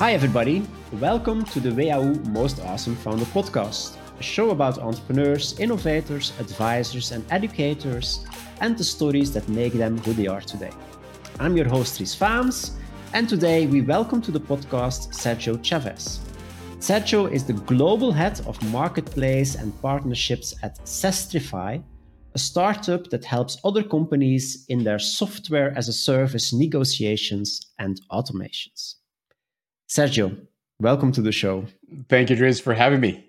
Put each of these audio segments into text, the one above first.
Hi, everybody. Welcome to the WHU Most Awesome Founder podcast, a show about entrepreneurs, innovators, advisors, and educators, and the stories that make them who they are today. I'm your host, Dries Faems, and today we welcome to the podcast Sergio Chavez. Sergio is the global head of marketplace and partnerships at Sastrify, a startup that helps other companies in their software as a service negotiations and automations. Sergio, welcome to the show. Thank you, Dries, for having me.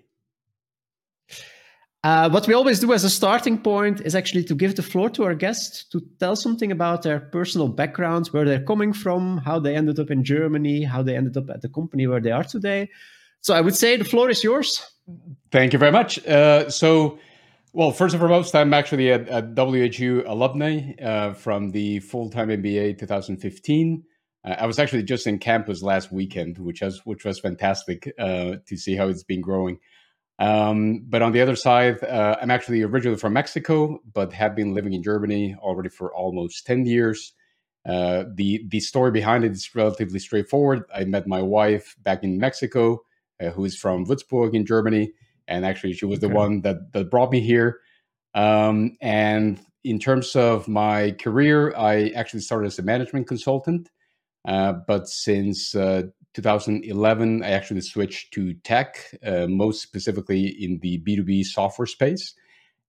Uh, what we always do as a starting point is actually to give the floor to our guests to tell something about their personal background, where they're coming from, how they ended up in Germany, how they ended up at the company where they are today. So I would say the floor is yours. Thank you very much. Uh, so, well, first and foremost, I'm actually a, a WHU alumni uh, from the full time MBA 2015. Uh, I was actually just in campus last weekend, which was which was fantastic uh, to see how it's been growing. Um, but on the other side, uh, I'm actually originally from Mexico, but have been living in Germany already for almost ten years. Uh, the the story behind it is relatively straightforward. I met my wife back in Mexico, uh, who is from Würzburg in Germany, and actually she was okay. the one that that brought me here. Um, and in terms of my career, I actually started as a management consultant. Uh, but since uh, 2011, I actually switched to tech, uh, most specifically in the B2B software space.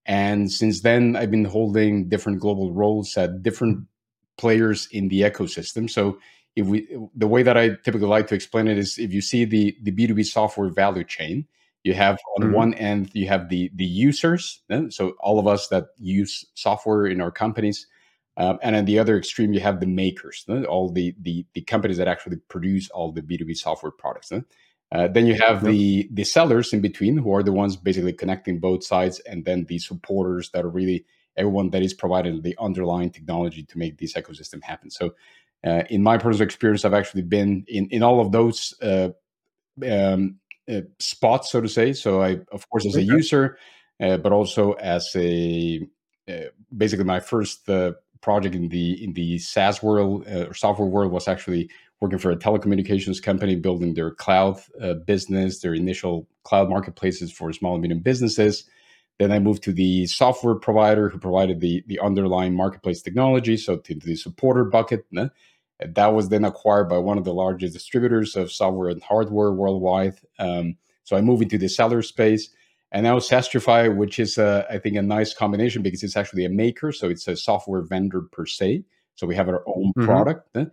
And since then, I've been holding different global roles at different players in the ecosystem. So, if we, the way that I typically like to explain it is, if you see the the B2B software value chain, you have on mm-hmm. one end you have the the users, so all of us that use software in our companies um, and on the other extreme, you have the makers, all the, the, the companies that actually produce all the B2B software products. Uh, then you have the the sellers in between, who are the ones basically connecting both sides, and then the supporters that are really everyone that is providing the underlying technology to make this ecosystem happen. So, uh, in my personal experience, I've actually been in in all of those uh, um, uh, spots, so to say. So, I of course as a user, uh, but also as a uh, basically my first project in the in the SaaS world uh, or software world was actually working for a telecommunications company, building their cloud uh, business, their initial cloud marketplaces for small and medium businesses. Then I moved to the software provider who provided the the underlying marketplace technology, so to the supporter bucket. That was then acquired by one of the largest distributors of software and hardware worldwide. Um, so I moved into the seller space and now Sastrify, which is, uh, I think, a nice combination because it's actually a maker. So it's a software vendor per se. So we have our own mm-hmm. product, eh,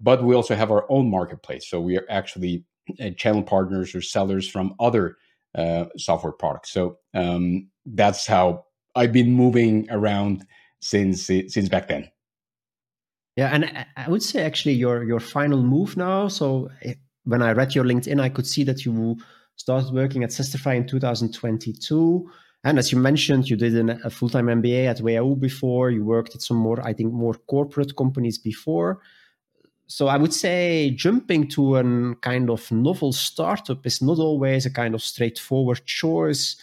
but we also have our own marketplace. So we are actually uh, channel partners or sellers from other uh, software products. So um, that's how I've been moving around since since back then. Yeah, and I would say actually your your final move now. So eh, when I read your LinkedIn, I could see that you started working at Sastrify in 2022. And as you mentioned, you did an, a full time MBA at WHU before. You worked at some more, I think, more corporate companies before. So I would say jumping to a kind of novel startup is not always a kind of straightforward choice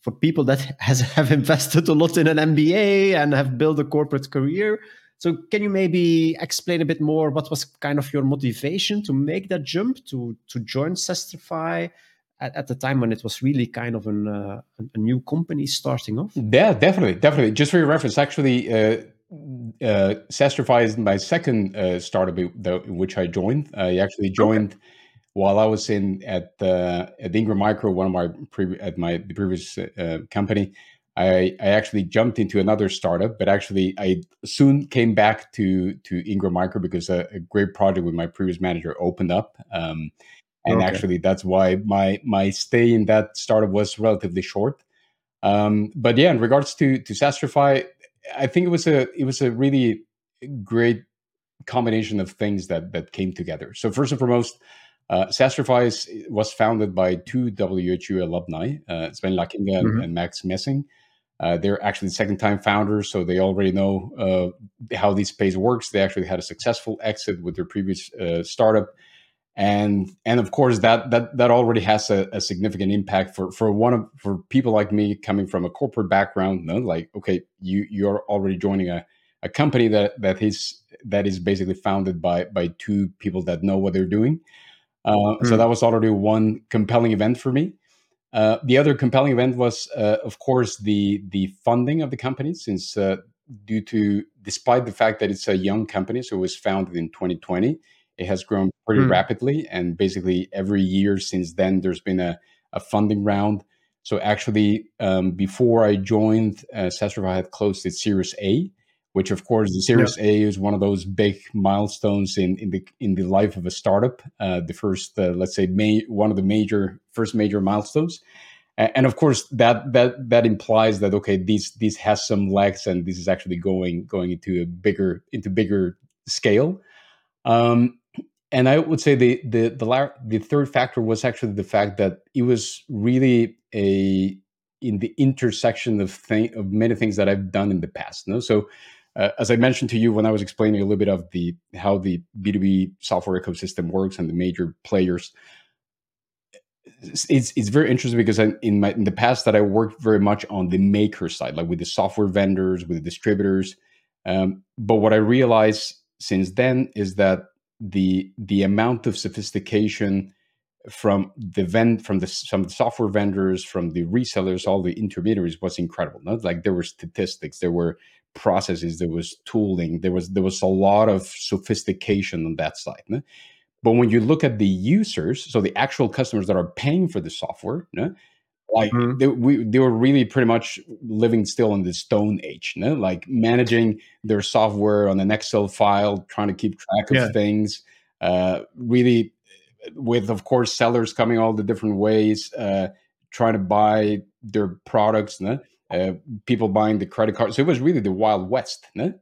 for people that has, have invested a lot in an MBA and have built a corporate career. So can you maybe explain a bit more what was kind of your motivation to make that jump to to join Sastrify? At, at the time when it was really kind of an, uh, a new company starting off? Yeah, definitely, definitely. Just for your reference, actually, uh, uh, Sastrify is my second uh, startup in which I joined. I actually joined okay. while I was in at uh, at Ingram Micro, one of my pre- at my the previous uh, company. I, I actually jumped into another startup, but actually I soon came back to to Ingram Micro because a, a great project with my previous manager opened up. Um, and okay. actually that's why my my stay in that startup was relatively short. Um, but yeah, in regards to to Sastrify, I think it was a it was a really great combination of things that that came together. So first and foremost, uh, Sastrify was founded by two WHU alumni, uh, Sven Lackinger and, mm-hmm. and Max Messing. Uh, they're actually second time founders, so they already know uh, how this space works. They actually had a successful exit with their previous uh, startup and and of course that that that already has a, a, significant impact for for one of for people like me coming from a corporate background no? like okay you you're already joining a, a company that that is that is basically founded by by two people that know what they're doing Uh, mm. So hmm. that was already one compelling event for me. Uh, the other compelling event was, uh, of course, the the funding of the company, since uh, due to despite the fact that it's a young company, so it was founded in 2020, it has grown pretty mm. rapidly, and basically every year since then, there's been a, a funding round. So actually, um, before I joined, uh, Sastrify had closed its Series A, which of course the Series yeah. A is one of those big milestones in in the in the life of a startup. Uh, the first, uh, let's say, may, one of the major first major milestones, and of course that that that implies that okay, this this has some legs, and this is actually going going into a bigger into bigger scale. Um, and I would say the the the, la- the third factor was actually the fact that it was really a in the intersection of thing of many things that I've done in the past. No, so uh, as I mentioned to you when I was explaining a little bit of the how the B2B software ecosystem works and the major players, it's it's very interesting because I, in my in the past that I worked very much on the maker side, like with the software vendors, with the distributors. Um, but what I realized since then is that the the amount of sophistication from the vend from the some of the software vendors, from the resellers, all the intermediaries was incredible. Not like there were statistics, there were processes, there was tooling, there was there was a lot of sophistication on that side. No? But when you look at the users, so the actual customers that are paying for the software, no? Like mm-hmm. they, we, they were really pretty much living still in the stone age, no? like managing their software on an Excel file, trying to keep track of yeah. things, uh, really with of course sellers coming all the different ways, uh, trying to buy their products. No? Uh, people buying the credit cards. So it was really the Wild West. No?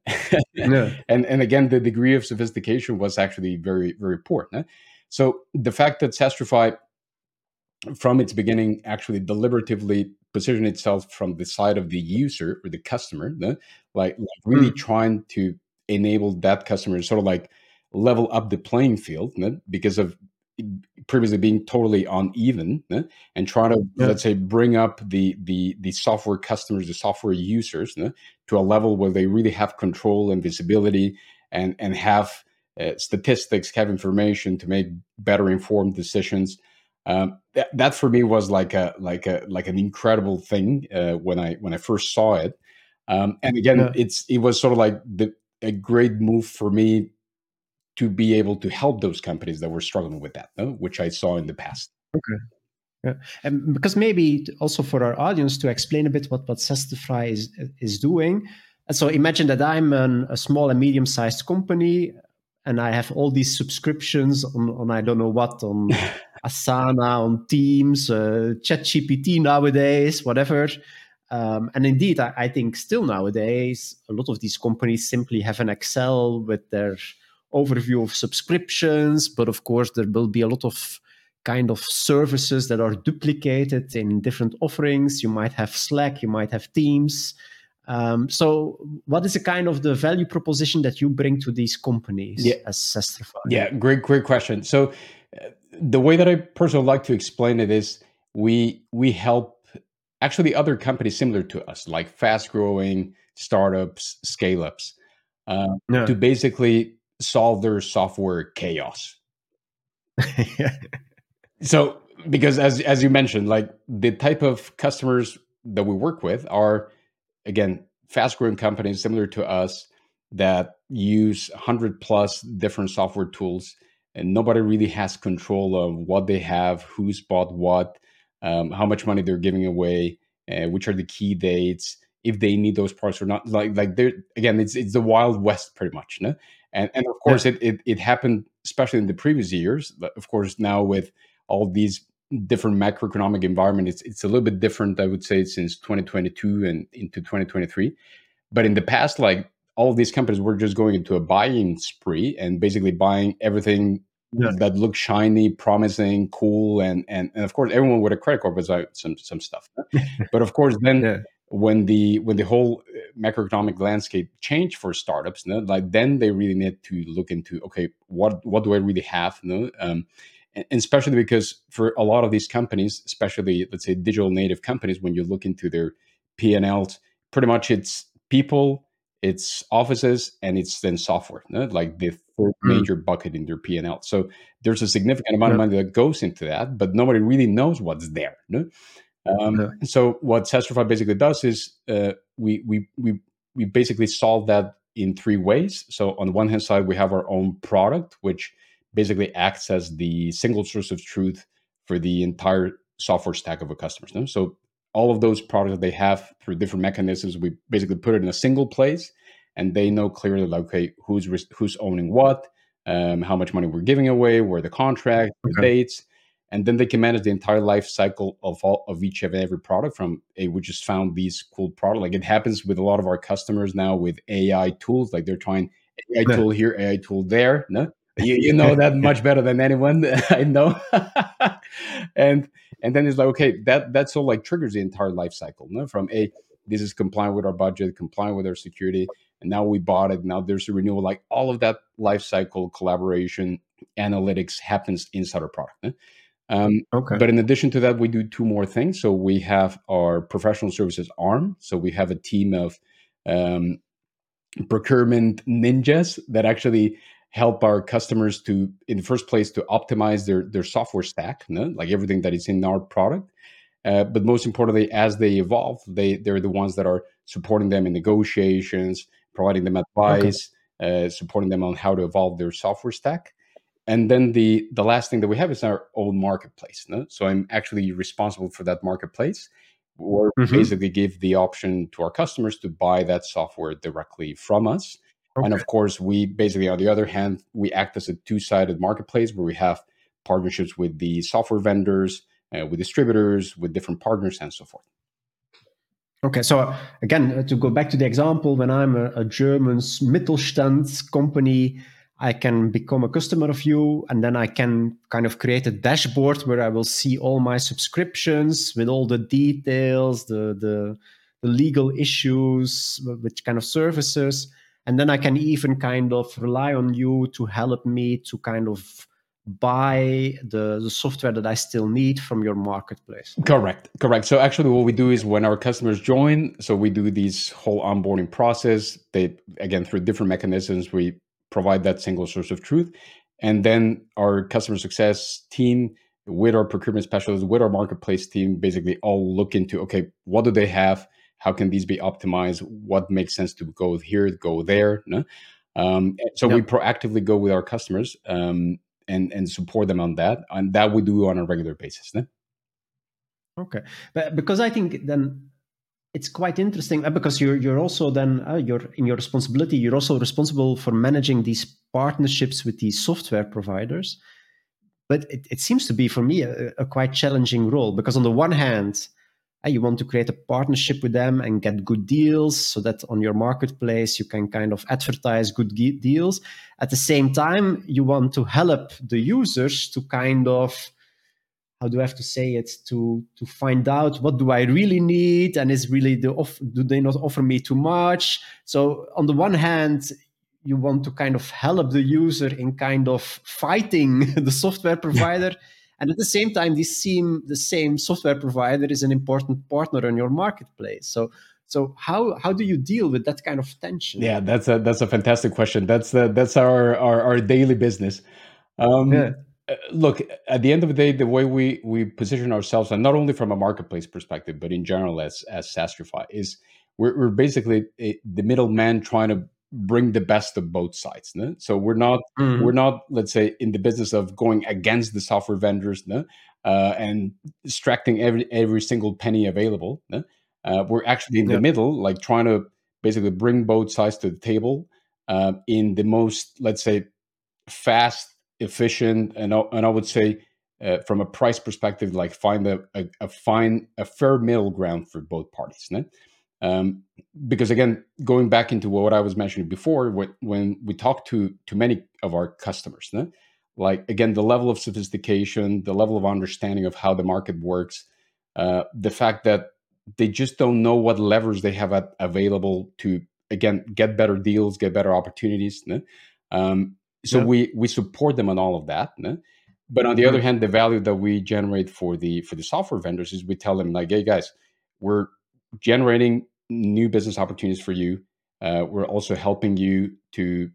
yeah. And and again, the degree of sophistication was actually very, very poor. No? So the fact that Sastrify from its beginning actually deliberatively position itself from the side of the user or the customer, no? like, like really mm. trying to enable that customer sort of like level up the playing field no? because of previously being totally uneven eh? and trying to yeah. let's say bring up the the the software customers the software users to a level where they really have control and visibility and and have uh, statistics have information to make better informed decisions um, that, that for me was like a like a like an incredible thing uh, when i when i first saw it um, and again yeah. it's it was sort of like the a great move for me to be able to help those companies that were struggling with that, no? which I saw in the past. Okay. Yeah. And because maybe also for our audience to explain a bit what, what Sestrify is, is doing. And so imagine that I'm an, a small and medium sized company and I have all these subscriptions on, on I don't know what, on Asana, on Teams, uh, ChatGPT nowadays, whatever. Um, and indeed, I, I, think still nowadays, a lot of these companies simply have an Excel with their overview of subscriptions, but of course, there will be a lot of kind of services that are duplicated in different offerings. You might have Slack, you might have Teams. Um, so, what is the kind of the value proposition that you bring to these companies yeah. as Sastrify? Yeah, great, great question. So, the way that I personally like to explain it is we we help actually other companies similar to us, like fast growing startups, scale ups, uh, yeah. to basically solve their software chaos. so because as as you mentioned, like the type of customers that we work with are again fast growing companies similar to us that use 100 plus different software tools and nobody really has control of what they have who's bought what um, how much money they're giving away uh, which are the key dates if they need those parts or not like like they're again it's it's the wild west pretty much no? and and of course yeah. it, it it happened especially in the previous years but of course now with all these different macroeconomic environment it's it's a little bit different i would say since 2022 and into 2023 but in the past like all of these companies were just going into a buying spree and basically buying everything yeah. that looked shiny promising cool and, and and of course everyone with a credit card was out some some stuff but of course then yeah when the when the whole uh, macroeconomic landscape changed for startups, no? like then they really need to look into okay, what what do I really have, no? Um, and especially because for a lot of these companies, especially let's say digital native companies, when you look into their P and Ls, pretty much it's people it's offices, and it's then software, no? like the third mm. major bucket in their P&L. So there's a significant amount yeah. of money that goes into that, but nobody really knows what's there. No? Um, yeah. So what Sastrify basically does is uh, we we we we basically solve that in three ways. So on the one hand side, we have our own product, which basically acts as the single source of truth for the entire software stack of a customer. No? So all of those products that they have through different mechanisms, we basically put it in a single place, and they know clearly, like, okay, who's who's owning what, um, how much money we're giving away, where the contract, okay. the dates, and then they can manage the entire life cycle of all of each and every product. From a, we just found these cool products. Like it happens with a lot of our customers now with AI tools. Like they're trying AI tool here, AI tool there. No, you, you know that much better than anyone I know. and and then it's like okay, that that's all like triggers the entire life cycle. No, from a this is compliant with our budget, compliant with our security, and now we bought it. Now there's a renewal. Like all of that life cycle collaboration analytics happens inside our product. No? Um, okay. But in addition to that, we do two more things. So we have our professional services arm. So we have a team of um, procurement ninjas that actually help our customers to, in the first place, to optimize their their software stack, no? like everything that is in our product. Uh, but most importantly, as they evolve, they they're the ones that are supporting them in negotiations, providing them advice, okay. uh, supporting them on how to evolve their software stack. And then the the last thing that we have is our own marketplace. No? So I'm actually responsible for that marketplace, or mm-hmm. basically give the option to our customers to buy that software directly from us. Okay. And of course, we basically, on the other hand, we act as a two-sided marketplace where we have partnerships with the software vendors, uh, with distributors, with different partners, and so forth. Okay, so again, uh, to go back to the example, when I'm a, a German Mittelstand company I can become a customer of you, and then I can kind of create a dashboard where I will see all my subscriptions with all the details, the the, the legal issues, which kind of services, and then I can even kind of rely on you to help me to kind of buy the, the software that I still need from your marketplace. Correct, correct. So actually, what we do is when our customers join, so we do this whole onboarding process. They again through different mechanisms we provide that single source of truth. And then our customer success team with our procurement specialists, with our marketplace team, basically all look into okay, what do they have? How can these be optimized? What makes sense to go here, go there? No? Um, so yep. we proactively go with our customers um, and and support them on that, and that we do on a regular basis. No? Okay, but because I think then it's quite interesting uh, because you're you're also then uh, you're in your responsibility you're also responsible for managing these partnerships with these software providers but it, it seems to be for me a, a, quite challenging role because on the one hand Eh, you want to create a partnership with them and get good deals so that on your marketplace you can kind of advertise good deals at the same time you want to help the users to kind of how do I have to say it to to find out what do I really need and is really the off, do they not offer me too much? So on the one hand, you want to kind of help the user in kind of fighting the software provider. And at the same time, this seem the same software provider is an important partner in your marketplace. So so how how do you deal with that kind of tension? Yeah, that's a that's a fantastic question. That's the, that's our, our our daily business. Um, yeah uh, look at the end of the day the way we we position ourselves and not only from a marketplace perspective but in general as as sastrify is we're, we're basically a, the middleman trying to bring the best of both sides no? so we're not mm-hmm. we're not let's say in the business of going against the software vendors no? uh, and extracting every every single penny available no? uh, we're actually in the middle like trying to basically bring both sides to the table uh, in the most let's say fast efficient, and and I would say uh, from a price perspective, like find a, a, a, fine a fair middle ground for both parties. No? Um, because again, going back into what I was mentioning before, when, when we talk to to many of our customers, no? like again, the level of sophistication, the level of understanding of how the market works, uh, the fact that they just don't know what levers they have at, available to again get better deals, get better opportunities. No? Um, so yeah. we we support them on all of that no? but on the mm-hmm. other hand the value that we generate for the for the software vendors is we tell them like hey guys we're generating new business opportunities for you Uh, we're also helping you to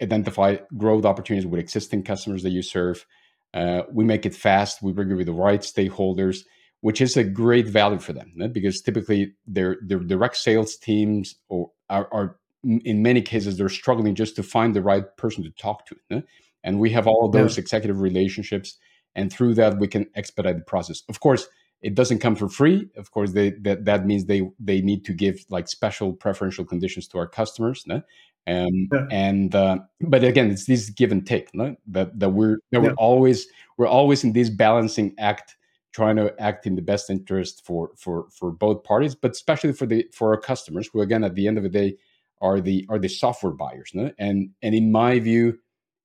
identify growth opportunities with existing customers that you serve. Uh, we make it fast. We bring you with the right stakeholders, which is a great value for them right? because typically their their direct sales teams or are, are, in many cases they're struggling just to find the right person to talk to. Right? And we have all of those yeah. executive relationships, and through that we can expedite the process. Of course, it doesn't come for free. Of course, they, that that means they they need to give like special preferential conditions to our customers. No? Um, yeah. And uh, but again, it's this give and take. No? That that we're that we're always we're always in this balancing act, trying to act in the best interest for for for both parties, but especially for the for our customers, who again at the end of the day are the are the software buyers. No? And and in my view,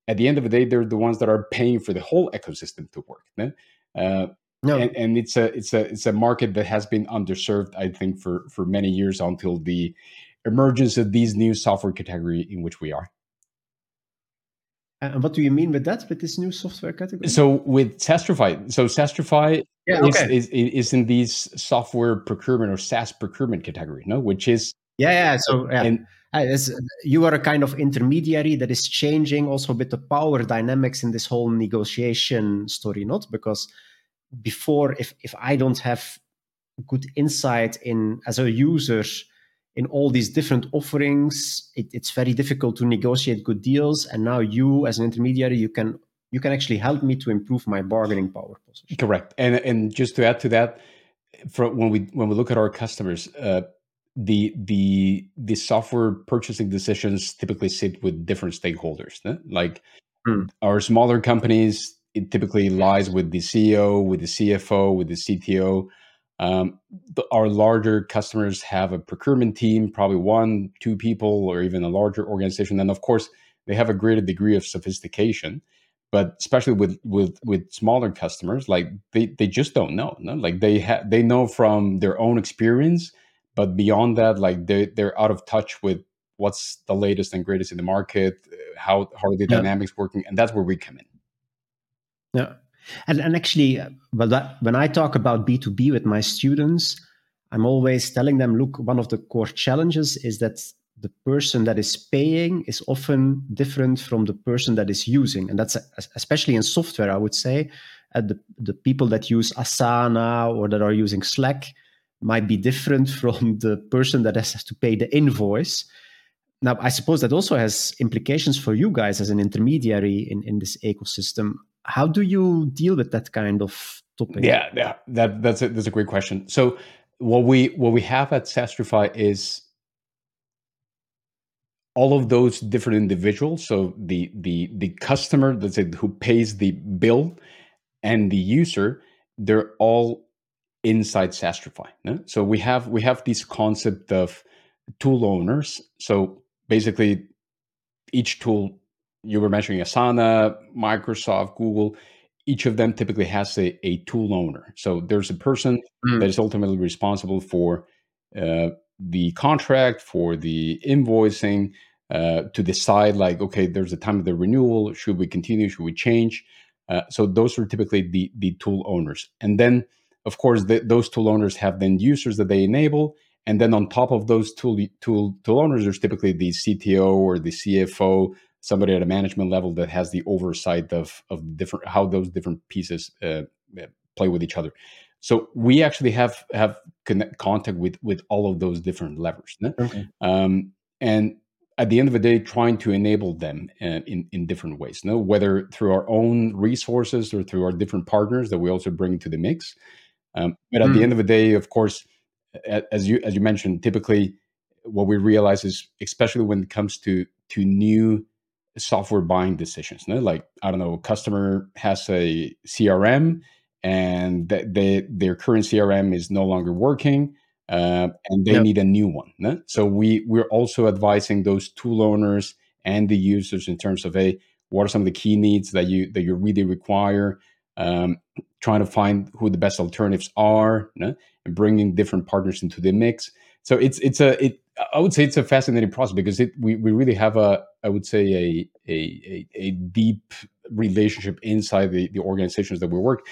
at the end of the day, they're the ones that are paying for the whole ecosystem to work. No? Uh, no. And, and, it's a it's a it's a market that has been underserved, I think, for for many years until the emergence of these new software category in which we are. And what do you mean with that? With this new software category? So with Sastrify, so Sastrify yeah, okay. is, is, is in these software procurement or SaaS procurement category, no? Which is yeah, yeah. So yeah. And, as you are a kind of intermediary that is changing also with the power dynamics in this whole negotiation story, not because before if if i don't have good insight in as a user in all these different offerings it, it's very difficult to negotiate good deals and now you as an intermediary you can you can actually help me to improve my bargaining power position. correct and and just to add to that for when we when we look at our customers uh, the the the software purchasing decisions typically sit with different stakeholders like hmm. our smaller companies it typically lies with the CEO, with the CFO, with the CTO. Um, the, our larger customers have a procurement team, probably one, two people, or even a larger organization. And of course, they have a greater degree of sophistication. But especially with with with smaller customers, like they they just don't know. No? Like they have they know from their own experience, but beyond that, like they they're out of touch with what's the latest and greatest in the market, how how are the yeah. dynamics working, and that's where we come in. Yeah. And, and actually, well, that, when I talk about B2B with my students, I'm always telling them look, one of the core challenges is that the person that is paying is often different from the person that is using. And that's especially in software, I would say. Uh, the, the people that use Asana or that are using Slack might be different from the person that has to pay the invoice. Now, I suppose that also has implications for you guys as an intermediary in, in this ecosystem how do you deal with that kind of topic? Yeah, yeah, that that's a, that's a great question. So what we what we have at Sastrify is all of those different individuals. So the the the customer that's it, who pays the bill and the user, they're all inside Sastrify. No? So we have we have this concept of tool owners. So basically, each tool you were mentioning Asana, Microsoft, Google. Each of them typically has a, a tool owner. So there's a person mm. that is ultimately responsible for uh, the contract, for the invoicing, uh, to decide like, okay, there's a time of the renewal. Should we continue? Should we change? Uh, so those are typically the the tool owners. And then, of course, the, those tool owners have then users that they enable. And then on top of those tool tool tool owners, there's typically the CTO or the CFO somebody at a management level that has the oversight of of different how those different pieces uh, play with each other. So we actually have have connect, contact with with all of those different levers, okay. um, and at the end of the day, trying to enable them uh, in in different ways. No, whether through our own resources or through our different partners that we also bring to the mix. Um, but at mm. the end of the day, of course, as you as you mentioned, typically what we realize is, especially when it comes to to new software buying decisions. No? Like I don't know, a customer has a CRM and th- they, their current CRM is no longer working, uh, and they yep. need a new one. No? So we we're also advising those tool owners and the users in terms of a what are some of the key needs that you that you really require. Um, trying to find who the best alternatives are, no? and bringing different partners into the mix. So it's it's a it I would say it's a fascinating process because it we, we really have a I would say a a, a, deep relationship inside the, the organizations that we work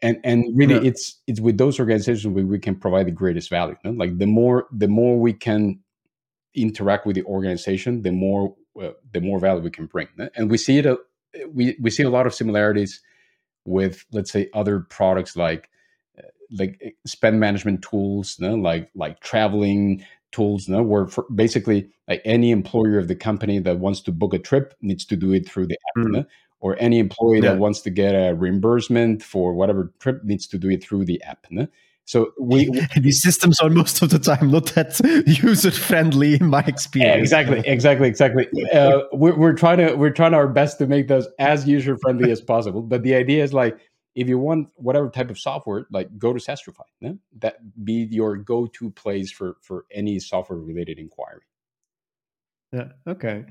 and and really yeah. it's it's with those organizations where we can provide the greatest value like the more the more we can interact with the organization, the more uh, the more value we can bring. And we see it. A, we we see a lot of similarities with, let's say, other products like uh, like uh, spend management tools, you know, like like traveling tools, you know, where basically like any employer of the company that wants to book a trip needs to do it through the app. Mm. You or any employee yeah. that wants to get a reimbursement for whatever trip needs to do it through the app. No? So we these systems are most of the time not that user friendly in my experience. Exactly, exactly, exactly. Uh, we're, we're trying to we're trying our best to make those as user friendly as possible. But the idea is like if you want whatever type of software, like go to Sastrify. Yeah? That be your go to place for for any software related inquiry. Yeah. Okay.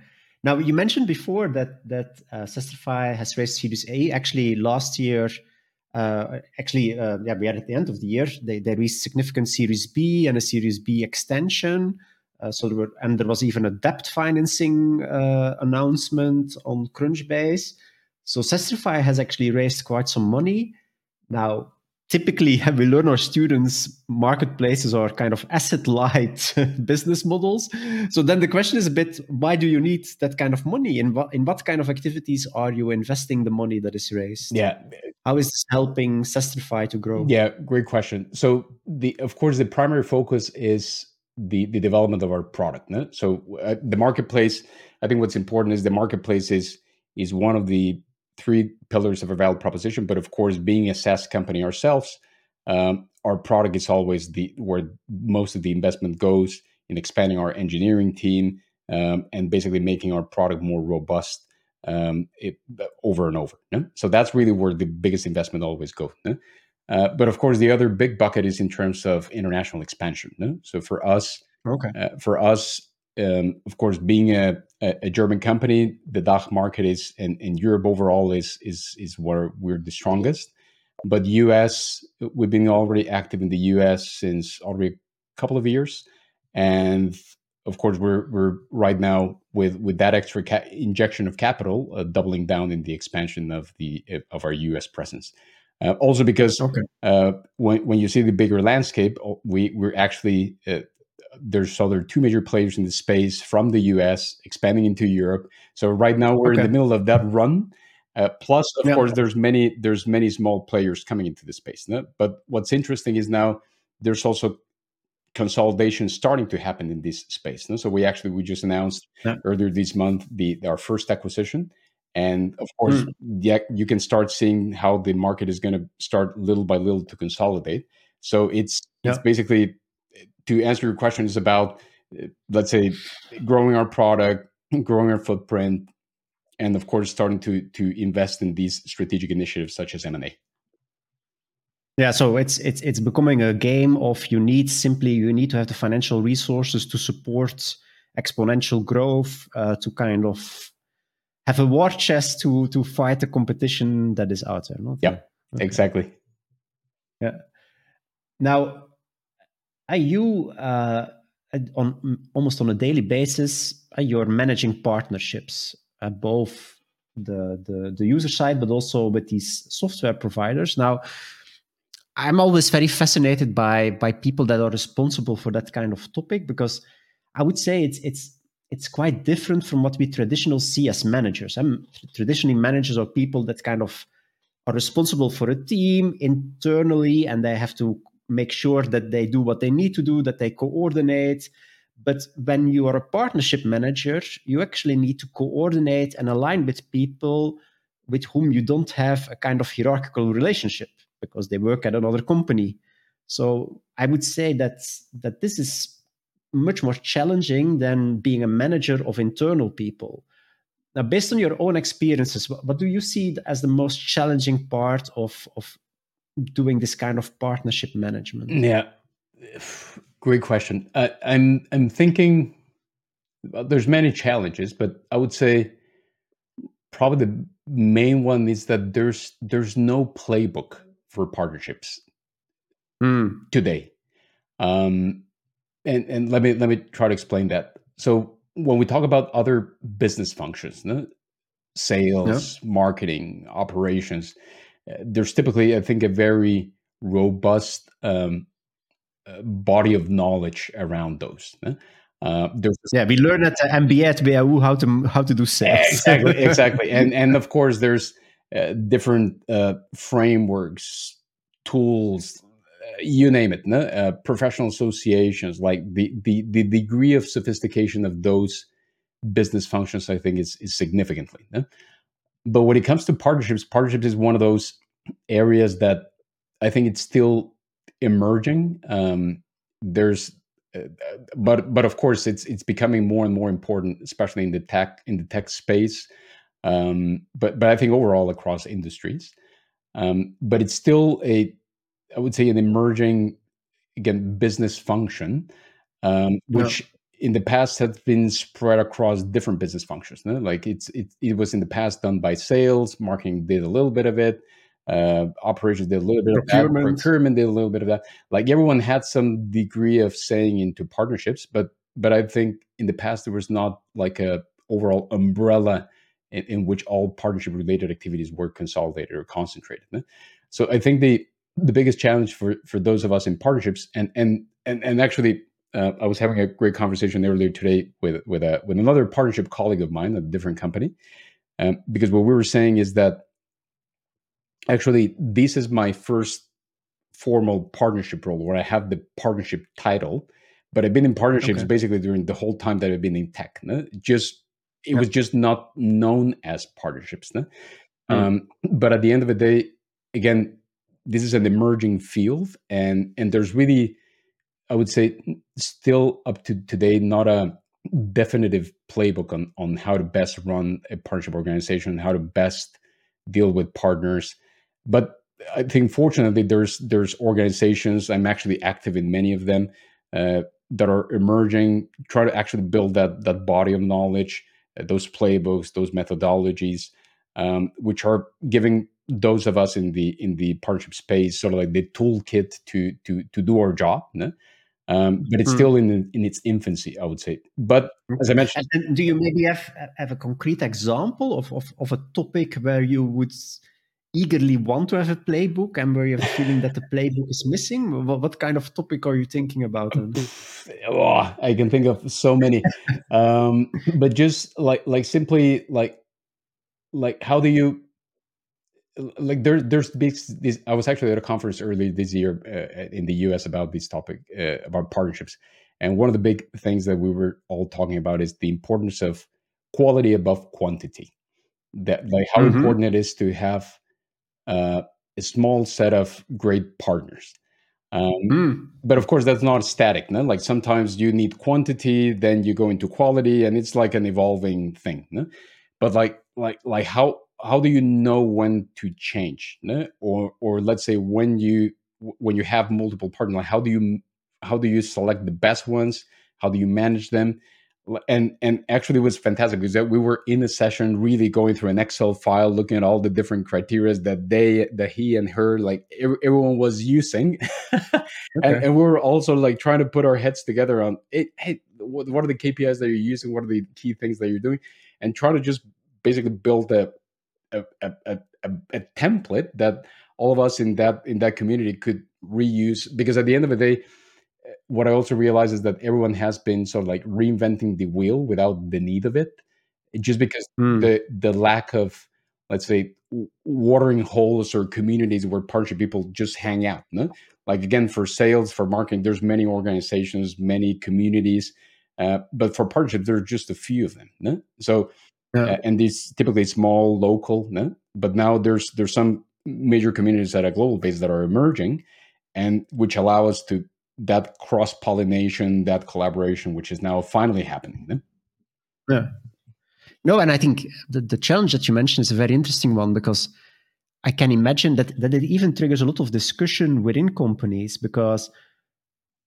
Now you mentioned before that that uh, Sastrify has raised Series A. Actually, last year uh, actually, uh, yeah, we are at the end of the year. They, they reached significant Series B and a Series B extension. Uh, so there were, and there was even a debt financing uh, announcement on Crunchbase. So Sastrify has actually raised quite some money. Now, typically we learn our students marketplaces are kind of asset light business models. So then the question is a bit why do you need that kind of money? In what in what kind of activities are you investing the money that is raised? Yeah. How is this helping sastrify to grow? Yeah great question. So the of course the primary focus is the the development of our product no? so uh, the marketplace i think what's important is the marketplace is is one of the three pillars of a valid proposition. But of course, being a SaaS company ourselves, um, our product is always the where most of the investment goes in expanding our engineering team um, and basically making our product more robust um, it, over and over. No? So that's really where the biggest investment always goes. No? Uh, but of course, the other big bucket is in terms of international expansion. No? So for us, okay, uh, for us, um, of course, being a, a, German company, the DACH market is and, and Europe overall is is is where we're the strongest. But US, we've been already active in the US since already a couple of years, and of course, we're we're right now with with that extra ca- injection of capital, uh, doubling down in the expansion of the of our US presence. Uh, also, because okay. uh, when when you see the bigger landscape, we we're actually uh, there's so there are two major players in the space from the US expanding into Europe. So right now we're okay. in the middle of that run. Uh, plus, of yeah. course, there's many there's many small players coming into the space. No? But what's interesting is now there's also consolidation starting to happen in this space. No? So we actually we just announced yeah. earlier this month the our first acquisition, and of course, mm. yeah, you can start seeing how the market is going to start little by little to consolidate. So it's yeah. it's basically to answer your question is about uh, let's say growing our product growing our footprint and of course starting to to invest in these strategic initiatives such as m&a yeah so it's it's it's becoming a game of you need simply you need to have the financial resources to support exponential growth uh, to kind of have a war chest to to fight the competition that is out there not yeah okay. exactly yeah. Now you uh, on almost on a daily basis? you're you managing partnerships at both the, the the user side, but also with these software providers? Now, I'm always very fascinated by by people that are responsible for that kind of topic because I would say it's it's it's quite different from what we traditionally see as managers. Traditionally managers are people that kind of are responsible for a team internally and they have to make sure that they do what they need to do, that they coordinate. But when you are a partnership manager, you actually need to coordinate and align with people with whom you don't have a kind of hierarchical relationship because they work at another company. So I would say that that this is much more challenging than being a manager of internal people. Now, based on your own experiences, what, what do you see as the most challenging part of, of doing this kind of partnership management? Yeah, great question. Uh, I'm I'm thinking well, there's many challenges, but I would say probably the main one is that there's there's no playbook for partnerships mm. today. Um, and and let me let me try to explain that. So when we talk about other business functions, no? sales, yeah. marketing, operations, there's typically, I think, a very robust um, uh, body of knowledge around those. Uh, yeah, we learn at the MBA at WHU how to how to do sales. exactly, exactly, and and of course there's uh, different uh, frameworks, tools, uh, you name it. No? Uh, professional associations, like the, the the degree of sophistication of those business functions, I think is is significantly. No? But when it comes to partnerships, partnerships is one of those areas that I think it's still emerging. Um, there's uh, but but of course it's it's becoming more and more important especially in the tech in the tech space um, but but i think overall across industries um, but it's still a i would say an emerging again business function um, which. In the past has been spread across different business functions no? like it's it, it was in the past done by sales marketing did a little bit of it uh, operations did a little bit procurement. of that. Procurement did a little bit of that. Like everyone had some degree of saying into partnerships, but but I think in the past there was not like a overall umbrella in, in which all partnership related activities were consolidated or concentrated. So I think the the biggest challenge for for those of us in partnerships and and and and actually uh, I was having a great conversation earlier today with with a with another partnership colleague of mine at a different company, um, because what we were saying is that actually this is my first formal partnership role where I have the partnership title, but I've been in partnerships okay. basically during the whole time that I've been in tech. No? Just it was just not known as partnerships. No? Mm. Um, but at the end of the day, again, this is an emerging field, and and there's really, I would say, still up to today, not a definitive playbook on on how to best run a partnership organization, how to best deal with partners but I think fortunately there's there's organizations. I'm actually active in many of them uh, that are emerging. Try to actually build that that body of knowledge, uh, those playbooks, those methodologies, um, which are giving those of us in the in the partnership space sort of like the toolkit to to to do our job. Um, but it's mm. still in in its infancy, I would say. But as I mentioned, and do you maybe have have a concrete example of, of, of a topic where you would eagerly want to have a playbook and where you have a feeling that the playbook is missing? What, what kind of topic are you thinking about? oh, I can think of so many, um, but just like like simply like like how do you like there there's this, this I was actually at a conference early this year uh, in the US about this topic uh, about partnerships, and one of the big things that we were all talking about is the importance of quality above quantity. That like how mm-hmm. important it is to have uh, a small set of great partners. Um, mm. But of course, that's not static. No? Like sometimes you need quantity, then you go into quality, and it's like an evolving thing. No? But like, like, like how how do you know when to change? No? Or or let's say when you when you have multiple partners, like how do you how do you select the best ones? How do you manage them? and and actually it was fantastic because that we were in a session really going through an excel file looking at all the different criteria that they that he and her like everyone was using okay. and, and, we were also like trying to put our heads together on it hey what, what are the kpis that you're using what are the key things that you're doing and trying to just basically build a a, a, a, a template that all of us in that in that community could reuse because at the end of the day what I also realize is that everyone has been sort of like reinventing the wheel without the need of it, just because mm. the the lack of let's say watering holes or communities where partnership people just hang out. No? Like again, for sales, for marketing, there's many organizations, many communities, uh, but for partnership, there are just a few of them. No? So, yeah. uh, and these typically small, local. No? But now there's there's some major communities at a global base that are emerging, and which allow us to that cross pollination, that collaboration, which is now finally happening. Yeah. No, and I think the, the challenge that you mentioned is a very interesting one because I can imagine that, that it even triggers a lot of discussion within companies because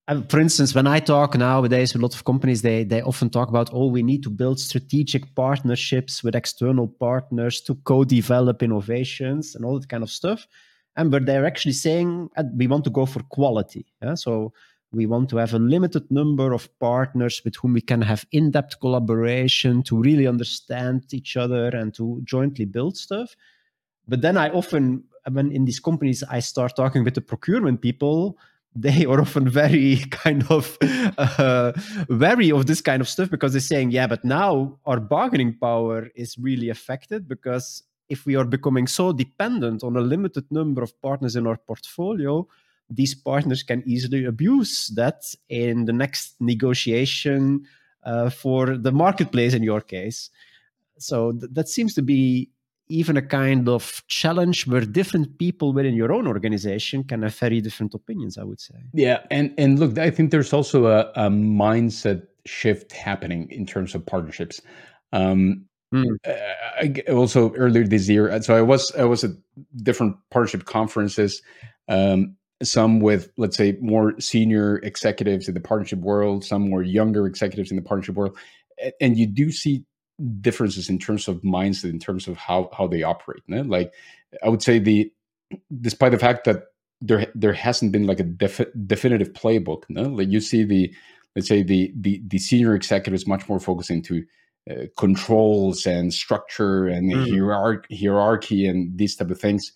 uh, for instance, when I talk nowadays with a lot of companies, they, they often talk about, oh, we need to build strategic partnerships with external partners to co-develop innovations and all that kind of stuff and but they're actually saying uh, we want to go for quality yeah? so we want to have a limited number of partners with whom we can have in-depth collaboration to really understand each other and to jointly build stuff but then i often when in these companies i start talking with the procurement people they are often very kind of uh, wary of this kind of stuff because they're saying, yeah, but now our bargaining power is really affected because if we are becoming so dependent on a limited number of partners in our portfolio, these partners can easily abuse that in the next negotiation uh, for the marketplace in your case. So th- that seems to be even a kind of challenge where different people within your own organization can have very different opinions i would say yeah and and look i think there's also a, a mindset shift happening in terms of partnerships um, mm. I, also earlier this year so i was i was at different partnership conferences um, some with let's say more senior executives in the partnership world some more younger executives in the partnership world and you do see differences in terms of mindset, in terms of how how they operate. No? Like I would say the despite the fact that there there hasn't been like a defi- definitive playbook. No? Like you see the let's say the the the senior executives much more focused into uh, controls and structure and mm. hierarchy, hierarchy and these type of things.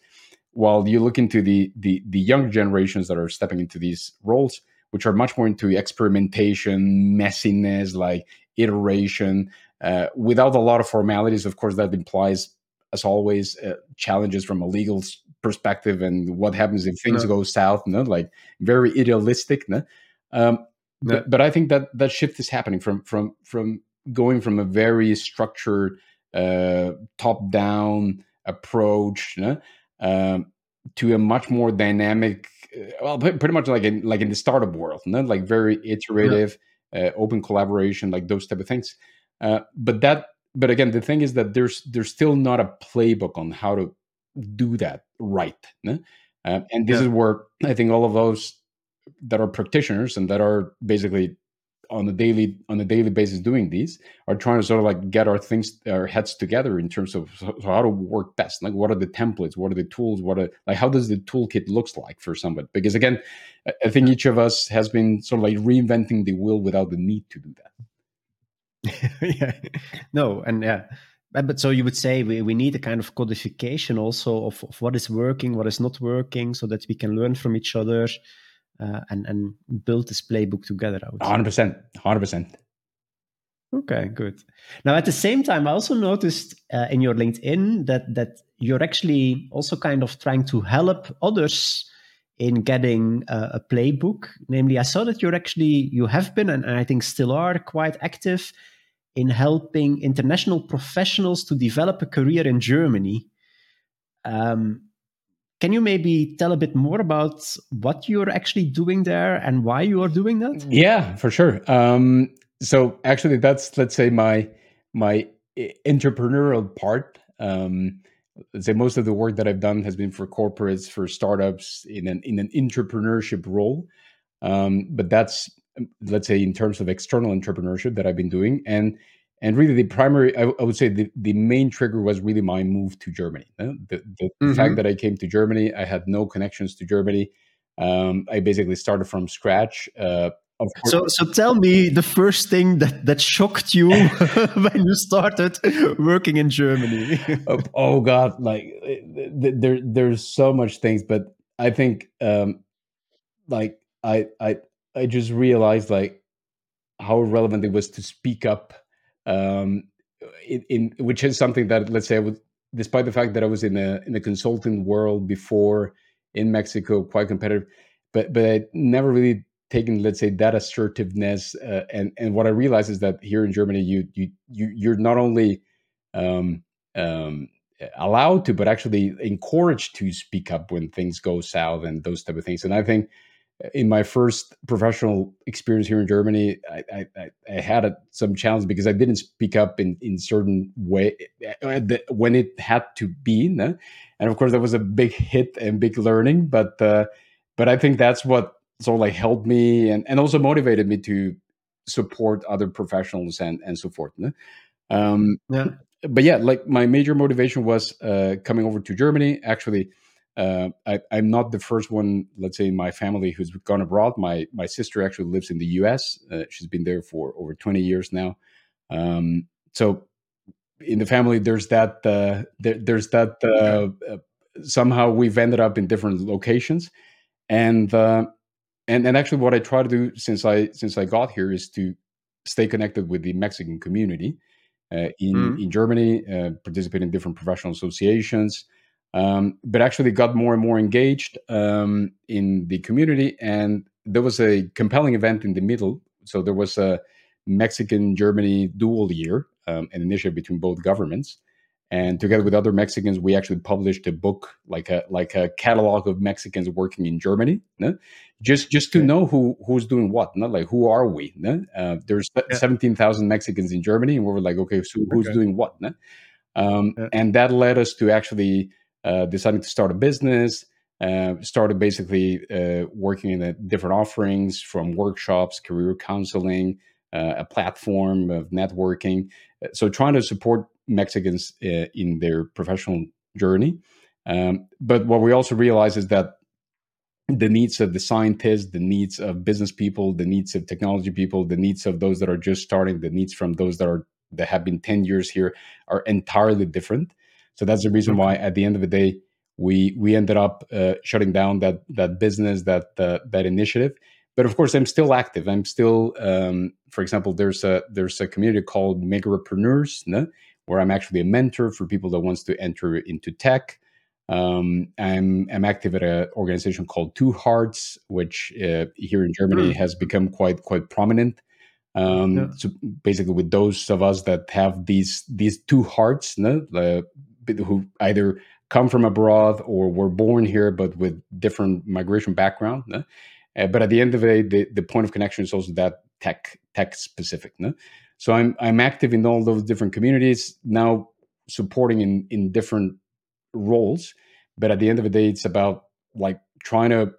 While you look into the the the young generations that are stepping into these roles, which are much more into experimentation, messiness, like iteration, uh, without a lot of formalities. Of course, that implies, as always, uh, challenges from a legal perspective and what happens if things go south. No? Like very idealistic. No? Um, but, but I think that that shift is happening from from from going from a very structured uh, top down approach no? um, to a much more dynamic uh, well pretty much like in like in the startup world no? like very iterative yeah. uh, open collaboration like those type of things uh, but that, but again, the thing is that there's there's still not a playbook on how to do that right. No? Uh, and this yeah. is where I think all of those that are practitioners and that are basically on a daily on a daily basis doing these are trying to sort of like get our things our heads together in terms of so how to work best like what are the templates what are the tools what are like how does the toolkit looks like for somebody because again i think each of us has been sort of like reinventing the wheel without the need to do that yeah. No, and yeah. But so you would say we, we need a kind of codification also of, of what is working, what is not working, so that we can learn from each other uh, and, and build this playbook together. I would 100%. Say. 100%. Okay, good. Now, at the same time, I also noticed uh, in your LinkedIn that that you're actually also kind of trying to help others in getting a, a, playbook. Namely, I saw that you're actually you have been and I think still are quite active in helping international professionals to develop a career in Germany. Um, can you maybe tell a bit more about what you're actually doing there and why you are doing that? Yeah, for sure. Um, so actually, that's let's say my my entrepreneurial part. Um, let's say most of the work that I've done has been for corporates, for startups in an in an entrepreneurship role. Um, but that's let's say in terms of external entrepreneurship that I've been doing, and and really the primary, I, I would say the, the main trigger was really my move to Germany. The, the, the mm-hmm. fact that I came to Germany, I had no connections to Germany. Um, I basically started from scratch. Uh, so, so tell me the first thing that, that shocked you when you started working in Germany. oh, oh, God, like there, there's so much things, but I think, um, like I, I, I just realized like how relevant it was to speak up, um, in, in which is something that let's say I would, despite the fact that I was in a in the consulting world before in Mexico, quite competitive, but but I never really taken let's say that assertiveness uh, and and what i realize is that here in germany you you, you you're not only um, um, allowed to but actually encouraged to speak up when things go south and those type of things and i think uh, in my first professional experience here in Germany, I, I, I had a, some challenge because I didn't speak up in, in certain way uh, when it had to be, no? and of course that was a big hit and big learning. But uh, but I think that's what so like helped me and, and also motivated me to support other professionals and and so forth um yeah but yeah like my major motivation was uh coming over to germany actually uh, I, am not the first one, let's say, in my family who's gone abroad. My my sister actually lives in the U.S. Uh, she's been there for over 20 years now. Um, so in the family, there's that. Uh, there, there's that. Uh, uh, somehow we've ended up in different locations, and uh, and and actually, what I try to do since I since I got here is to stay connected with the Mexican community uh, in mm. in Germany, uh, participate in different professional associations, um, but actually got more and more engaged um, in the community. And there was a compelling event in the middle. So there was a Mexican Germany dual year, um, an initiative between both governments and together with other Mexicans, we actually published a book, like a like a catalog of Mexicans working in Germany, no? just just to know who who's doing what, not like who are we? No? Uh, there's yeah. seventeen thousand Mexicans in Germany, and we were like, okay, so who's okay. doing what? No? Um, yeah. And that led us to actually uh, deciding to start a business. Uh, started basically uh, working in the different offerings from workshops, career counseling, uh, a platform of networking. So trying to support Mexicans uh, in their professional journey. Um, but what we also realize is that the needs of the scientists, the needs of business people, the needs of technology people, the needs of those that are just starting, the needs from those that are that have been 10 years here are entirely different. So that's the reason why at the end of the day, we we ended up uh, shutting down that that business, that uh, that initiative. But of course, I'm still active. I'm still, um, for example, there's a there's a community called Megarapreneurs, no? Where I'm actually a mentor for people that wants to enter into tech. Um, I'm, I'm active at an organization called Two Hearts, which uh, here in Germany mm. has become quite quite prominent. Um, yeah. So basically, with those of us that have these these two hearts, no, uh, who either come from abroad or were born here but with different migration background. No? Uh, but at the end of the day, the, the point of connection is also that tech tech specific. No? So I'm I'm active in all those different communities now, supporting in in different roles. But at the end of the day, it's about like trying to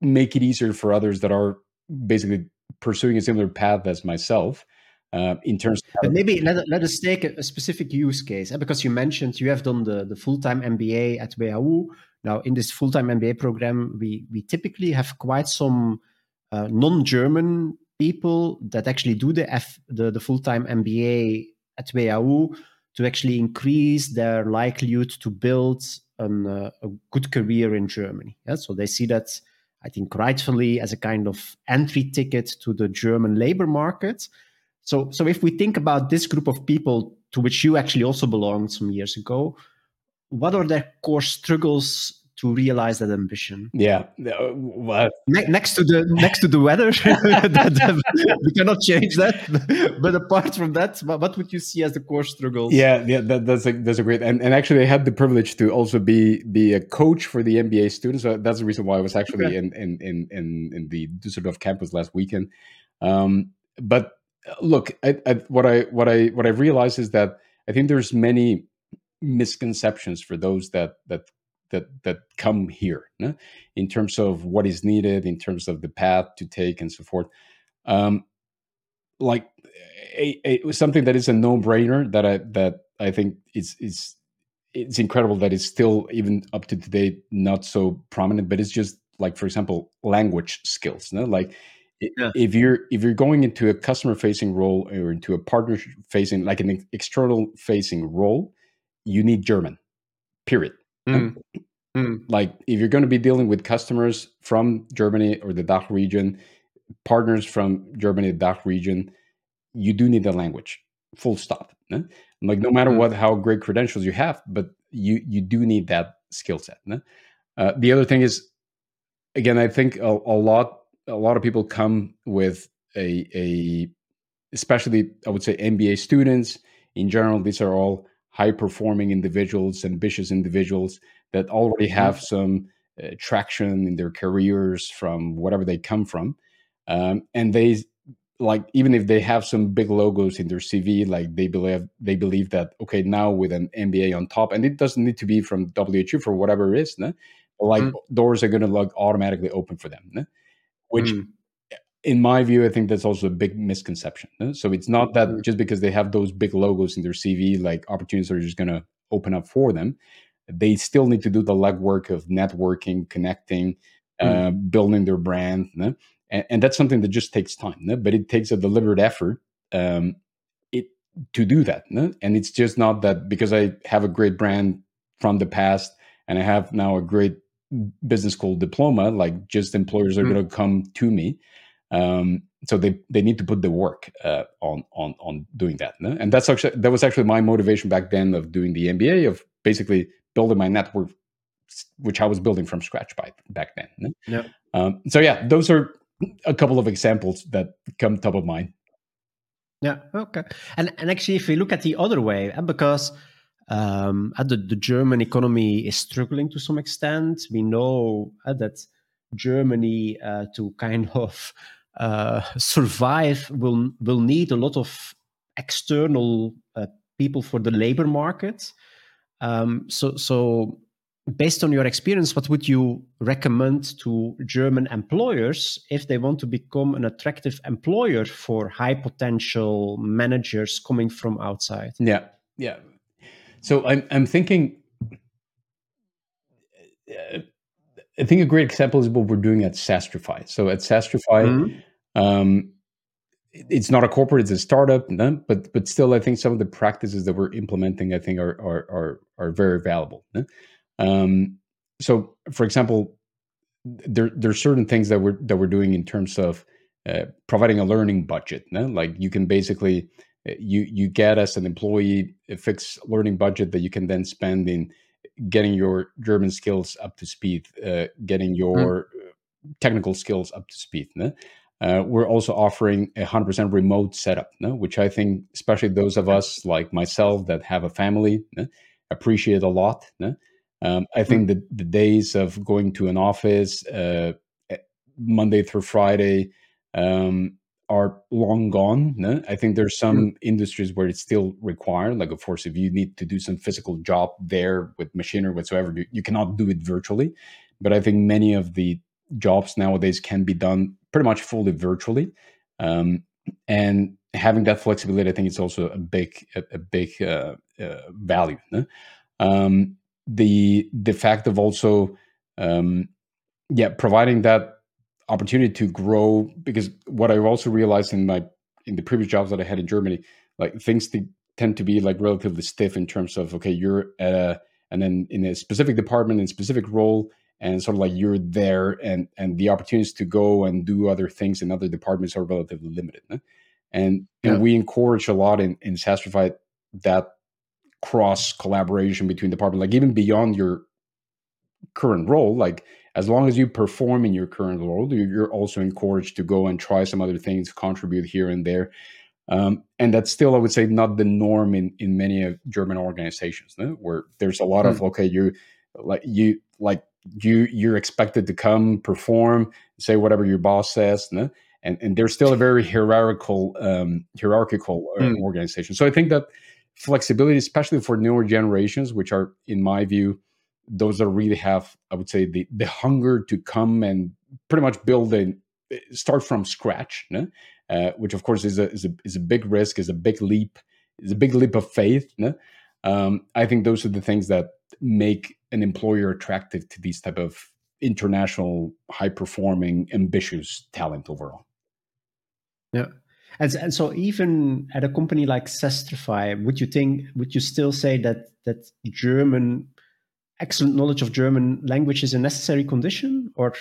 make it easier for others that are basically pursuing a similar path as myself. Uh, in terms of maybe let, let us take a, specific use case eh? because you mentioned you have done the, the full-time mba at WHU. now in this full-time mba program we we typically have quite some uh, non-german people that actually do the F, the, the full-time MBA at WHU to actually increase their likelihood to build an, uh, a good career in Germany. Yeah? So they see that, I think, rightfully as a kind of entry ticket to the German labor market. So, so if we think about this group of people to which you actually also belonged some years ago, what are their core struggles to realize that ambition. Yeah, uh, well, ne- next to the next to the weather, we cannot change that. But apart from that, what would you see as the core struggles? Yeah, yeah, that, that's a that's a great. And, and actually, I had the privilege to also be be a coach for the MBA students. So that's the reason why I was actually okay. in, in in in in the Düsseldorf campus last weekend. Um, but uh, look, I, I, what I what I what I realized is that I think there's many misconceptions for those that that that that come here no? in terms of what is needed in terms of the path to take and so forth um, like a, a, something that is a no-brainer that i that i think is is it's incredible that it's still even up to today not so prominent but it's just like for example language skills no like yeah. if you're if you're going into a customer facing role or into a partner facing like an external facing role you need german period Mm. Mm. Like if you're going to be dealing with customers from Germany or the DACH region, partners from Germany, the DACH region, you do need the language. Full stop. Eh? Like no matter mm. what, how great credentials you have, but you you do need that skill set. Eh? Uh, the other thing is, again, I think a, a lot a lot of people come with a a especially I would say MBA students in general. These are all high performing individuals, ambitious individuals that already mm-hmm. have some uh, traction in their careers from whatever they come from. Um, and they like even if they have some big logos in their CV, like they believe they believe that okay now with an MBA on top, and it doesn't need to be from WHU for whatever it is, né? like mm. doors are going to like automatically open for them, né? which mm in my view, I think that's also a big misconception. So it's not that mm-hmm. just because they have those big logos in their CV, like opportunities are just going to open up for them. They still need to do the legwork of networking, connecting, mm. uh, building their brand, and, and, that's something that just takes time. But it takes a deliberate effort um, it to do that. And it's just not that because I have a great brand from the past and I have now a great business school diploma, like just employers are Mm. going to come to me. Um, so they they need to put the work uh, on on on doing that, no? and that's actually that was actually my motivation back then of doing the MBA of basically building my network, which I was building from scratch by back then. no? Yeah. Um, so yeah, those are a couple of examples that come top of mind. Yeah. Okay. And and actually, if we look at the other way, uh, because um, uh, the the German economy is struggling to some extent, we know uh, that Germany uh, to kind of uh, survive will will need a lot of external uh, people for the labor market. Um, so so based on your experience, what would you recommend to German employers if they want to become an attractive employer for high potential managers coming from outside? Yeah, yeah. So I'm I'm thinking. I think a great example is what we're doing at Sastrify. So at Sastrify, Mhm. um, it's not a corporate; it's a startup. no? But but still, I think some of the practices that we're implementing, I think, are are are, are very valuable. no? Um, so, for example, there there are certain things that we're that we're doing in terms of uh, providing a learning budget. no? Like you can basically uh, you you get as an employee a fixed learning budget that you can then spend in getting your German skills up to speed, uh, getting your uh, technical skills up to speed. no? Uh, we're also offering a 100% remote setup, no? which I think, especially those of us like myself that have a family, no? appreciate a lot. no? Um, I think that the days of going to an office uh, eh, Monday through Friday um, are long gone. no? I think there's some industries where it's still required. Like, of course, if you need to do some physical job there with machinery whatsoever, you, you cannot do it virtually. But I think many of the jobs nowadays can be done pretty much fully virtually. Um, and having that flexibility, I think it's also a big, a, a big uh, uh, value. no? Um, the the fact of also, um, yeah, providing that opportunity to grow because what I've also realized in my in the previous jobs that I had in Germany, like things t- tend to be like relatively stiff in terms of okay, you're at a and then in a specific department in specific role and sort of like you're there and and the opportunities to go and do other things in other departments are relatively limited. no? And Yeah. and we encourage a lot in in Sastrify that cross collaboration between departments, like even beyond your current role, like as long as you perform in your current role, you- you're also encouraged to go and try some other things, contribute here and there. Um, and that's still, I would say, not the norm in in many of German organizations, no? where there's a lot of okay, you like you like you you're expected to come perform, say whatever your boss says, no? and and there's still a very hierarchical um, hierarchical Mm. organization. So I think that flexibility, especially for newer generations, which are, in my view, those that really have, I would say, the the hunger to come and pretty much build and start from scratch, no? uh, which of course is a, is a is a big risk, is a big leap, is a big leap of faith. No? Um, I think those are the things that make an employer attractive to these type of international, high performing, ambitious talent overall. Yeah. And, and so even at a company like Sastrify, would you think would you still say that that German excellent knowledge of German language is a necessary condition or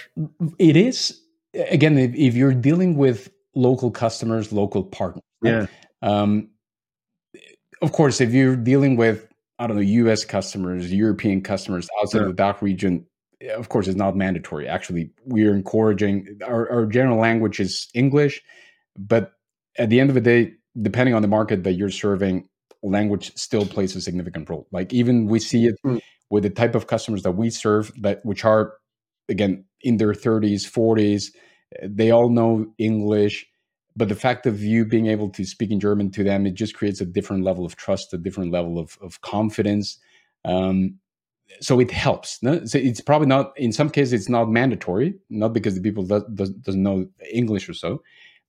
It is again if, if you're dealing with local customers, local partners. yeah Um, of course, if you're dealing with I don't know U.S. customers, European customers outside Yeah. of the DACH region, of course, it's not mandatory. Actually, we're encouraging our, our general language is English, but at the end of the day, depending on the market that you're serving, language still plays a significant role. Like even we see it Mm. With the type of customers that we serve, that which are again in their 30s, 40s, they all know English but the fact of you being able to speak in German to them, it just creates a different level of trust, a different level of, of confidence. Um, so it helps. No? So it's probably not. In some cases, it's not mandatory, not because the people does, does, doesn't know English or so,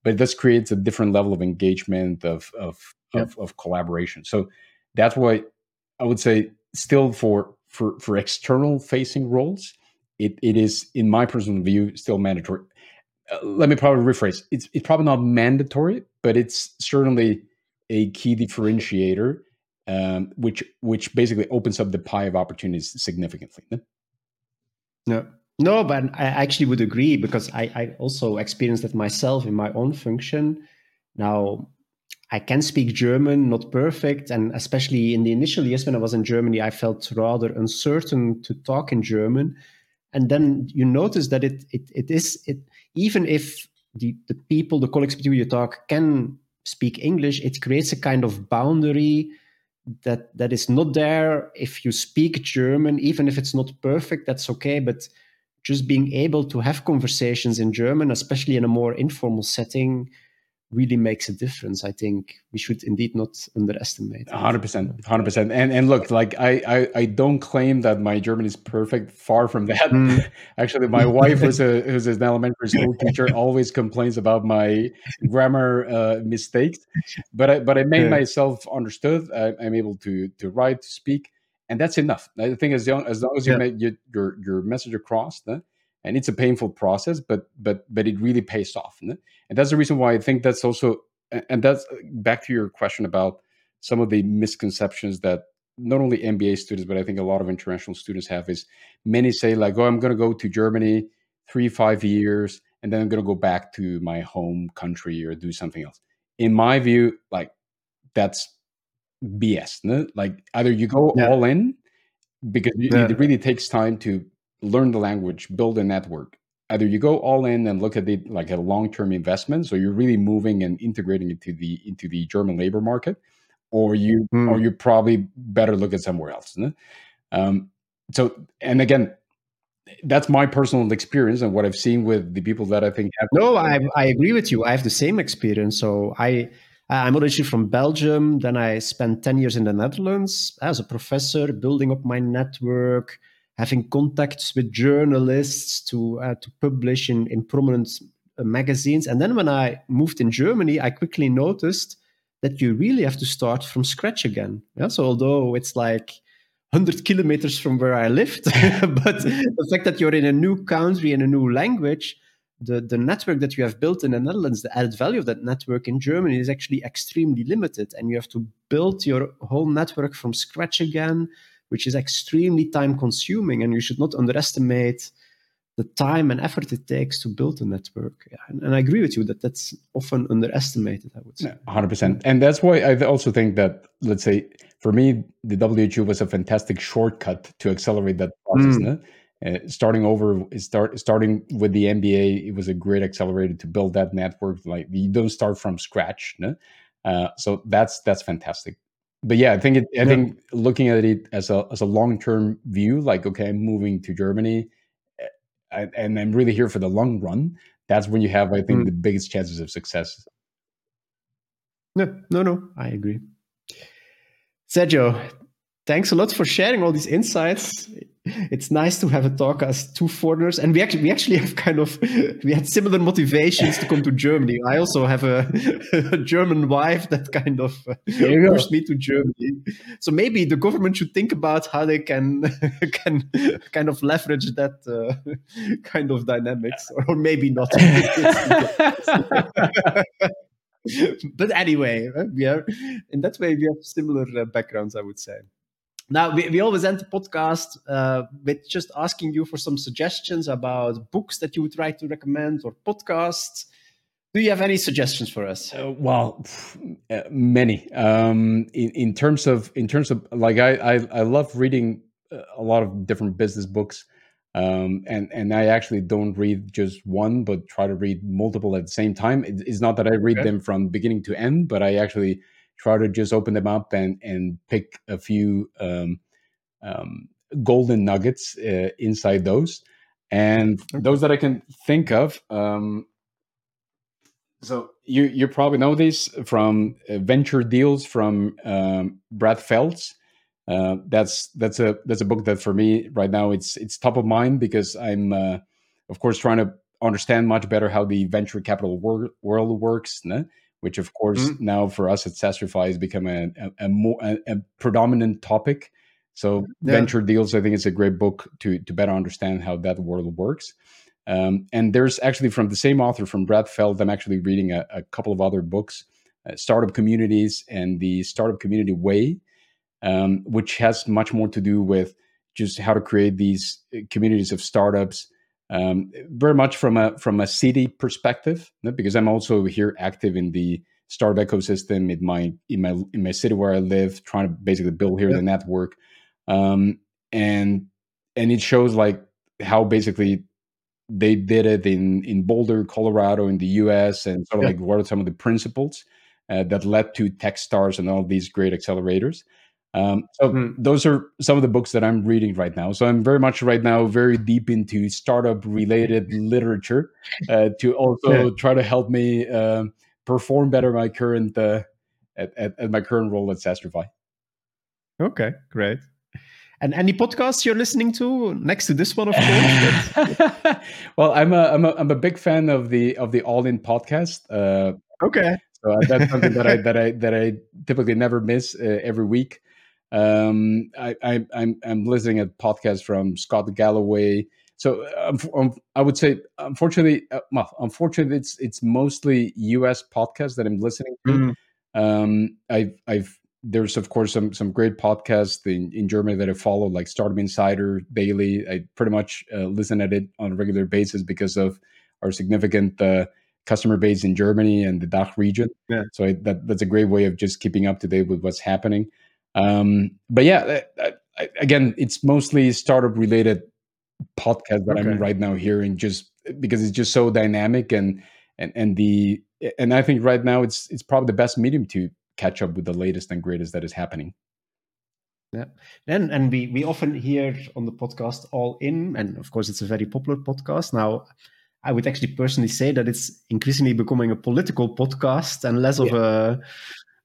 but it does creates a different level of engagement of of, of of collaboration. So that's why I would say still for for for external facing roles, it, it is in my personal view still mandatory uh, let me probably rephrase. It's it's probably not mandatory, but it's certainly a key differentiator, um, which which basically opens up the pie of opportunities significantly. No, no, but I actually would agree because I, I also experienced that myself in my own function. Now, I can speak German, not perfect, and especially in the initial years when I was in Germany, I felt rather uncertain to talk in German. And then you notice that it it, it is it even if the, the people, the colleagues with whom you talk can speak English, it creates a kind of boundary that that is not there if you speak German, even if it's not perfect, that's okay. But just being able to have conversations in German, especially in a more informal setting, really makes a difference. I think we should indeed not underestimate. hundred percent, hundred percent. And and look, like I, I I don't claim that my German is perfect. Far from that. Mm. Actually, my wife was a who's an elementary school teacher. Always complains about my grammar uh, mistakes, but I but I made yeah. myself understood. I, am able to to write, to speak, and that's enough. I think as long as long as you yeah. make your, your your message across. Huh? And it's a painful process but but but it really pays off and that's the reason why i think that's also and that's uh, back to your question about some of the misconceptions that not only mba students but i think a lot of international students have is many say like oh i'm going to go to germany three five years and then i'm going to go back to my home country or do something else in my view like that's bs no? like either you go yeah. all in because yeah. it really takes time to learn the language, build a network. Either you go all in and look at it like a long-term investment, so you're really moving and integrating into the into the German labor market, or you mm. or you probably better look at somewhere else. Um, so, and again, that's my personal experience and what I've seen with the people that I think have. No, I I agree with you. I have the same experience. So I I'm originally from Belgium. Then I spent ten years in the Netherlands as a professor, building up my network having contacts with journalists to uh, to publish in in prominent uh, magazines. And then when I moved in Germany, I quickly noticed that you really have to start from scratch again. Yeah? So although it's like 100 kilometers from where I lived, but the fact that you're in a new country and a new language, the, the network that you have built in the Netherlands, the added value of that network in Germany is actually extremely limited. And you have to build your whole network from scratch again which is extremely time consuming. And you should not underestimate the time and effort it takes to build a network. Yeah, and, and, I agree with you that that's often underestimated, I would say. 100%. And that's why I also think that, let's say, for me, the WHU was a fantastic shortcut to accelerate that process. Mm. Uh, starting over, start starting with the MBA, it was a great accelerator to build that network. Like you don't start from scratch. No? Uh, so that's that's fantastic but yeah, I think it, I yeah. think looking at it as a as a long term view, like okay, I'm moving to Germany, eh, and I'm really here for the long run. That's when you have, I think, mm. the biggest chances of success. No, no, no, I agree. Sergio, thanks a lot for sharing all these insights. It's nice to have a talk as two foreigners. And we actually we actually have kind of we had similar motivations to come to germany. I also have a, a german wife that kind of uh, pushed me to germany. So maybe the government should think about how they can can kind of leverage that uh, kind of dynamics. Or maybe not. But anyway we are in that way we have similar uh, backgrounds i would say now, we, we always end the podcast uh, with just asking you for some suggestions about books that you would like to recommend or podcasts. Do you have any suggestions for us? Uh, well, uh, many. Um, in, in terms of in terms of like I I, I love reading uh, a lot of different business books, um, and and I actually don't read just one, but try to read multiple at the same time. It, it's not that I read okay. them from beginning to end, but I actually try to just open them up and and pick a few um, um, golden nuggets uh, inside those. And those that I can think of, um, so you you probably know these from uh, Venture Deals from um, Brad Feld. Uh, that's that's a that's a book that for me right now it's it's top of mind because I'm uh, of course trying to understand much better how the venture capital wor- world works which of course mm-hmm. now for us at Sastrify has become a, a, a more a, a, predominant topic. So yeah. venture deals, I think it's a great book to to better understand how that world works. Um, and there's actually from the same author from Brad Feld, I'm actually reading a, a couple of other books, uh, startup communities and the startup community way, um, which has much more to do with just how to create these uh, communities of startups um, very much from a from a city perspective because i'm also here active in the startup ecosystem in my in my in my city where i live trying to basically build here yeah. the network um, and and it shows like how basically they did it in in boulder colorado in the us and sort of yeah. like what are some of the principles uh, that led to Techstars and all these great accelerators um, so mm. those are some of the books that I'm reading right now. So I'm very much right now very deep into startup related literature uh, to also yeah. try to help me uh, perform better my current uh, at, at, at, my current role at Sastrify. Okay, great. And any podcasts you're listening to next to this one, of course? well, I'm a, I'm a I'm a big fan of the of the All In podcast. Uh, okay. So that's something that I that I that I typically never miss uh, every week. Um, I, I, I'm I'm listening at podcasts from Scott Galloway. So um, um, I would say, unfortunately, uh, well, unfortunately, it's it's mostly U.S. podcasts that I'm listening to. Mm-hmm. Um, I've I've there's of course some some great podcasts in, in Germany that I follow, like Startup Insider Daily. I pretty much uh, listen at it on a regular basis because of our significant uh, customer base in Germany and the DACH region. Yeah. So I, that that's a great way of just keeping up to date with what's happening. Um, but yeah, I, I, again, it's mostly startup related podcast that okay. I'm right now hearing just because it's just so dynamic and and and the and I think right now it's it's probably the best medium to catch up with the latest and greatest that is happening. Yeah. And and we we often hear on the podcast all in, and of course it's a very popular podcast. Now I would actually personally say that it's increasingly becoming a political podcast and less yeah. of a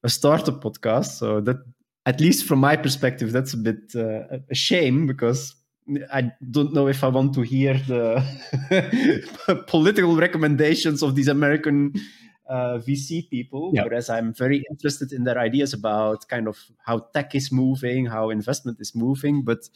a startup podcast. So that at least from my perspective, that's a bit uh, a shame because I don't know if I want to hear the political recommendations of these American uh, VC people, yep. whereas I'm very interested in their ideas about kind of how tech is moving, how investment is moving. But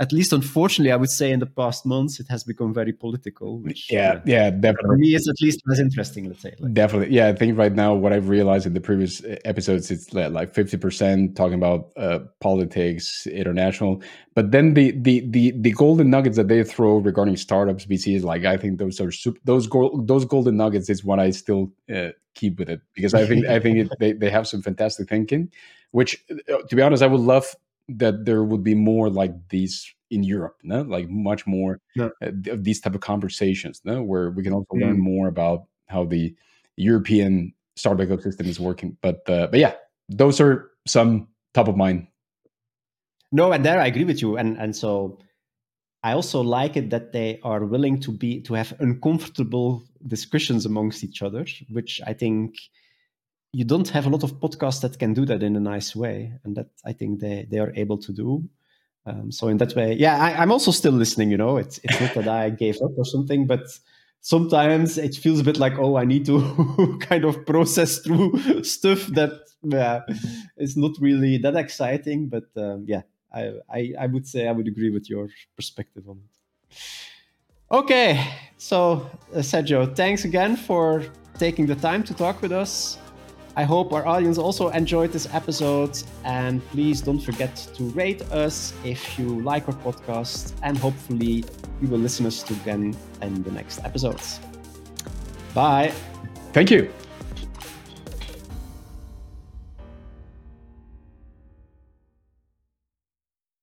at least unfortunately, I would say in the past months, it has become very political. Which, yeah, uh, yeah, definitely. For me, it's at least less interesting. Let's say. Like. Definitely, yeah. I think right now, what I've realized in the previous uh, episodes, it's like fifty percent talking about uh, politics, international, but then the the the the golden nuggets that they throw regarding startups, VCs, like I think those are super, those gold, those golden nuggets is what I still uh, keep with it because I think I think it, they they have some fantastic thinking, which uh, to be honest, I would love that there would be more like these in Europe, no? like much more uh, of these type of conversations, no? where we can also mm. learn more about how the European startup ecosystem is working. But uh, but yeah, those are some top of mind. No, and there I agree with you, and and so I also like it that they are willing to be to have uncomfortable discussions amongst each other, which I think you don't have a lot of podcasts that can do that in a nice way, and that I think they they are able to do. Um, so in that way, yeah, I, am also still listening. You know, it's it's not that I gave up or something, but sometimes it feels a bit like, oh, I need to kind of process through stuff that yeah, is not really that exciting. But um, yeah, I, I I would say I would agree with your perspective on it. Okay, so uh, Sergio, thanks again for taking the time to talk with us. I hope our audience also enjoyed this episode. And please don't forget to rate us if you like our podcast. And hopefully, you will listen us again in the next episodes. Bye. Thank you.